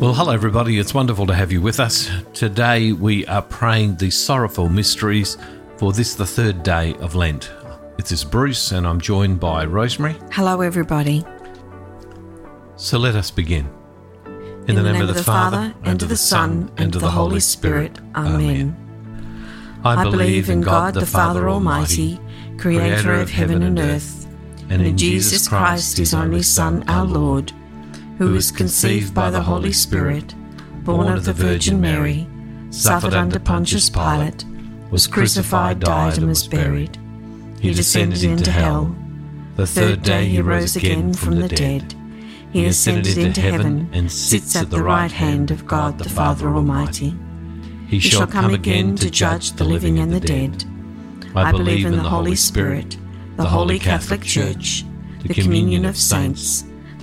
Well, hello, everybody. It's wonderful to have you with us. Today we are praying the sorrowful mysteries for this, the third day of Lent. It is Bruce, and I'm joined by Rosemary. Hello, everybody. So let us begin. In, the, name, of the Father, and of the Son, and of the Holy Spirit. Amen. I believe in God, the Father Almighty, creator of heaven and earth, and in Jesus Christ, his only Son, our Lord, who was conceived by the Holy Spirit, born of the Virgin Mary, suffered under Pontius Pilate, was crucified, died, and was buried. He descended into hell. The third day he rose again from the dead. He ascended into heaven and sits at the right hand of God the Father Almighty. He shall come again to judge the living and the dead. I believe in the Holy Spirit, the holy Catholic Church, the communion of saints,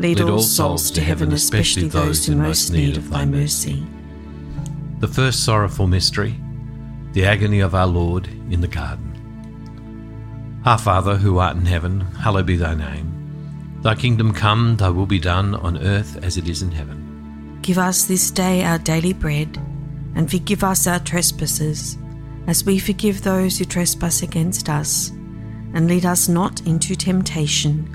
Lead all souls to heaven, especially those in most need of thy mercy. The first sorrowful mystery, the agony of our Lord in the garden. Our Father, who art in heaven, hallowed be thy name. Thy kingdom come, thy will be done on earth as it is in heaven. Give us this day our daily bread, and forgive us our trespasses, as we forgive those who trespass against us. And lead us not into temptation,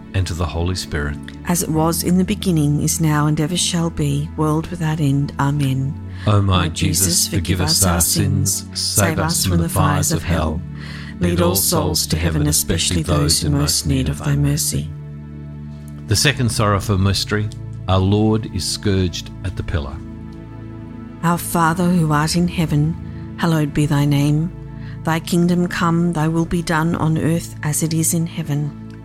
and to the Holy Spirit. As it was in the beginning, is now, and ever shall be, world without end. Amen. O my Jesus, forgive us our sins, save us from the fires of hell. Lead all souls to heaven, especially those who most need of thy mercy. The second sorrowful mystery, our Lord is scourged at the pillar. Our Father who art in heaven, hallowed be thy name. Thy kingdom come, thy will be done on earth as it is in heaven.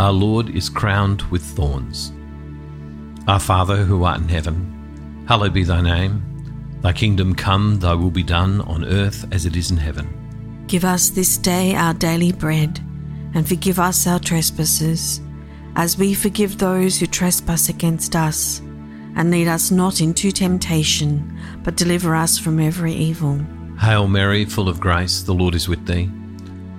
Our Lord is crowned with thorns. Our Father who art in heaven, hallowed be thy name. Thy kingdom come, thy will be done on earth as it is in heaven. Give us this day our daily bread, and forgive us our trespasses as we forgive those who trespass against us. And lead us not into temptation, but deliver us from every evil. Hail Mary, full of grace, the Lord is with thee.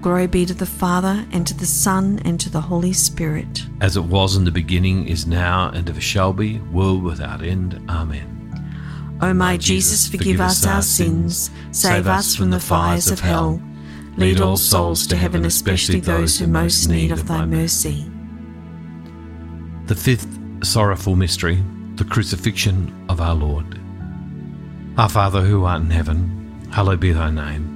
Glory be to the Father, and to the Son, and to the Holy Spirit. As it was in the beginning, is now, and ever shall be, world without end. Amen. O my Jesus, forgive us our sins, save us from the fires of hell. Lead all souls to heaven, especially those who most need of thy mercy. The fifth sorrowful mystery, the crucifixion of our Lord. Our Father who art in heaven, hallowed be thy name.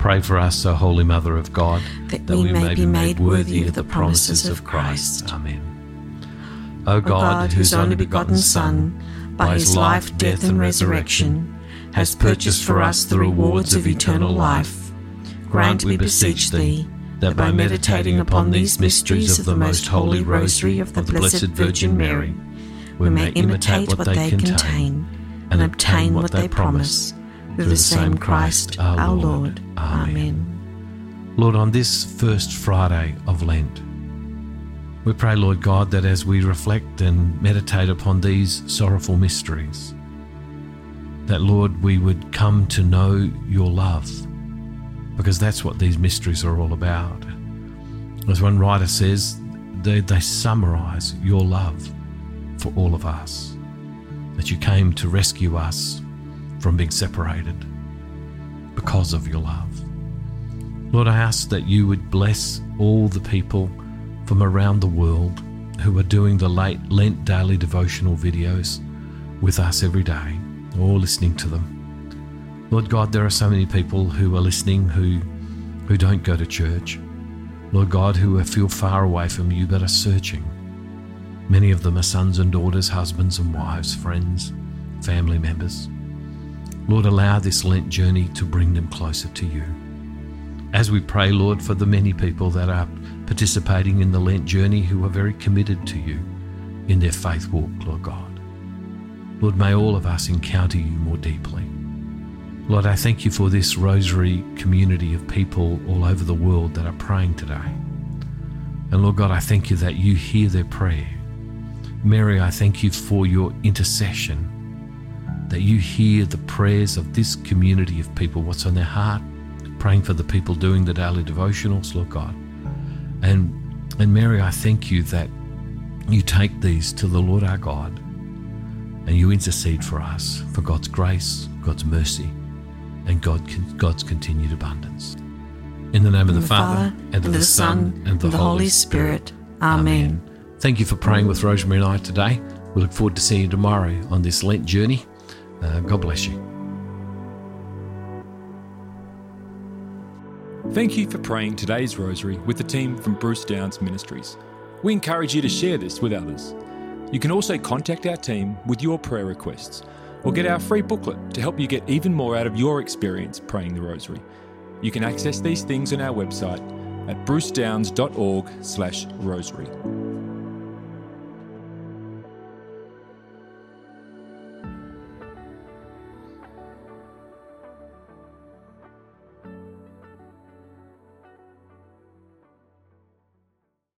Pray for us, O Holy Mother of God, that, that we, we, may be made worthy of the promises of Christ. Amen. O God, whose only begotten Son, by his life, death, and resurrection, has purchased for us the rewards of eternal life, grant, we beseech thee, that by meditating upon these mysteries of the most holy rosary of the Blessed Virgin Mary, we may imitate what they contain. and obtain what they promise through the same Christ our Lord. Amen. Lord, on this first Friday of Lent, we pray, Lord God, that as we reflect and meditate upon these sorrowful mysteries, that, Lord, we would come to know your love, because that's what these mysteries are all about. As one writer says, they, they summarize your love for all of us, that you came to rescue us from being separated because of your love. Lord, I ask that you would bless all the people from around the world who are doing the late Lent daily devotional videos with us every day. or listening to them. Lord God, there are so many people who are listening who, who don't go to church. Lord God, who feel far away from you but are searching. Many of them are sons and daughters, husbands and wives, friends, family members. Lord, allow this Lent journey to bring them closer to you. As we pray, Lord, for the many people that are participating in the Lent journey who are very committed to you in their faith walk, Lord God. Lord, may all of us encounter you more deeply. Lord, I thank you for this rosary community of people all over the world that are praying today. And Lord God, I thank you that you hear their prayer. Mary, I thank you for your intercession, that you hear the prayers of this community of people, what's on their heart, praying for the people doing the daily devotionals, Lord God. And, and Mary, I thank you that you take these to the Lord our God and you intercede for us, for God's grace, God's mercy, and God, God's continued abundance. In the name of the, the Father, and, and of the Son, and of the Holy Spirit. Spirit. Amen. Thank you for praying with Rosemary and I today. We look forward to seeing you tomorrow on this Lent journey. Uh, God bless you. Thank you for praying today's Rosary with the team from Bruce Downes Ministries. We encourage you to share this with others. You can also contact our team with your prayer requests or get our free booklet to help you get even more out of your experience praying the Rosary. You can access these things on our website at brucedownes.org/rosary.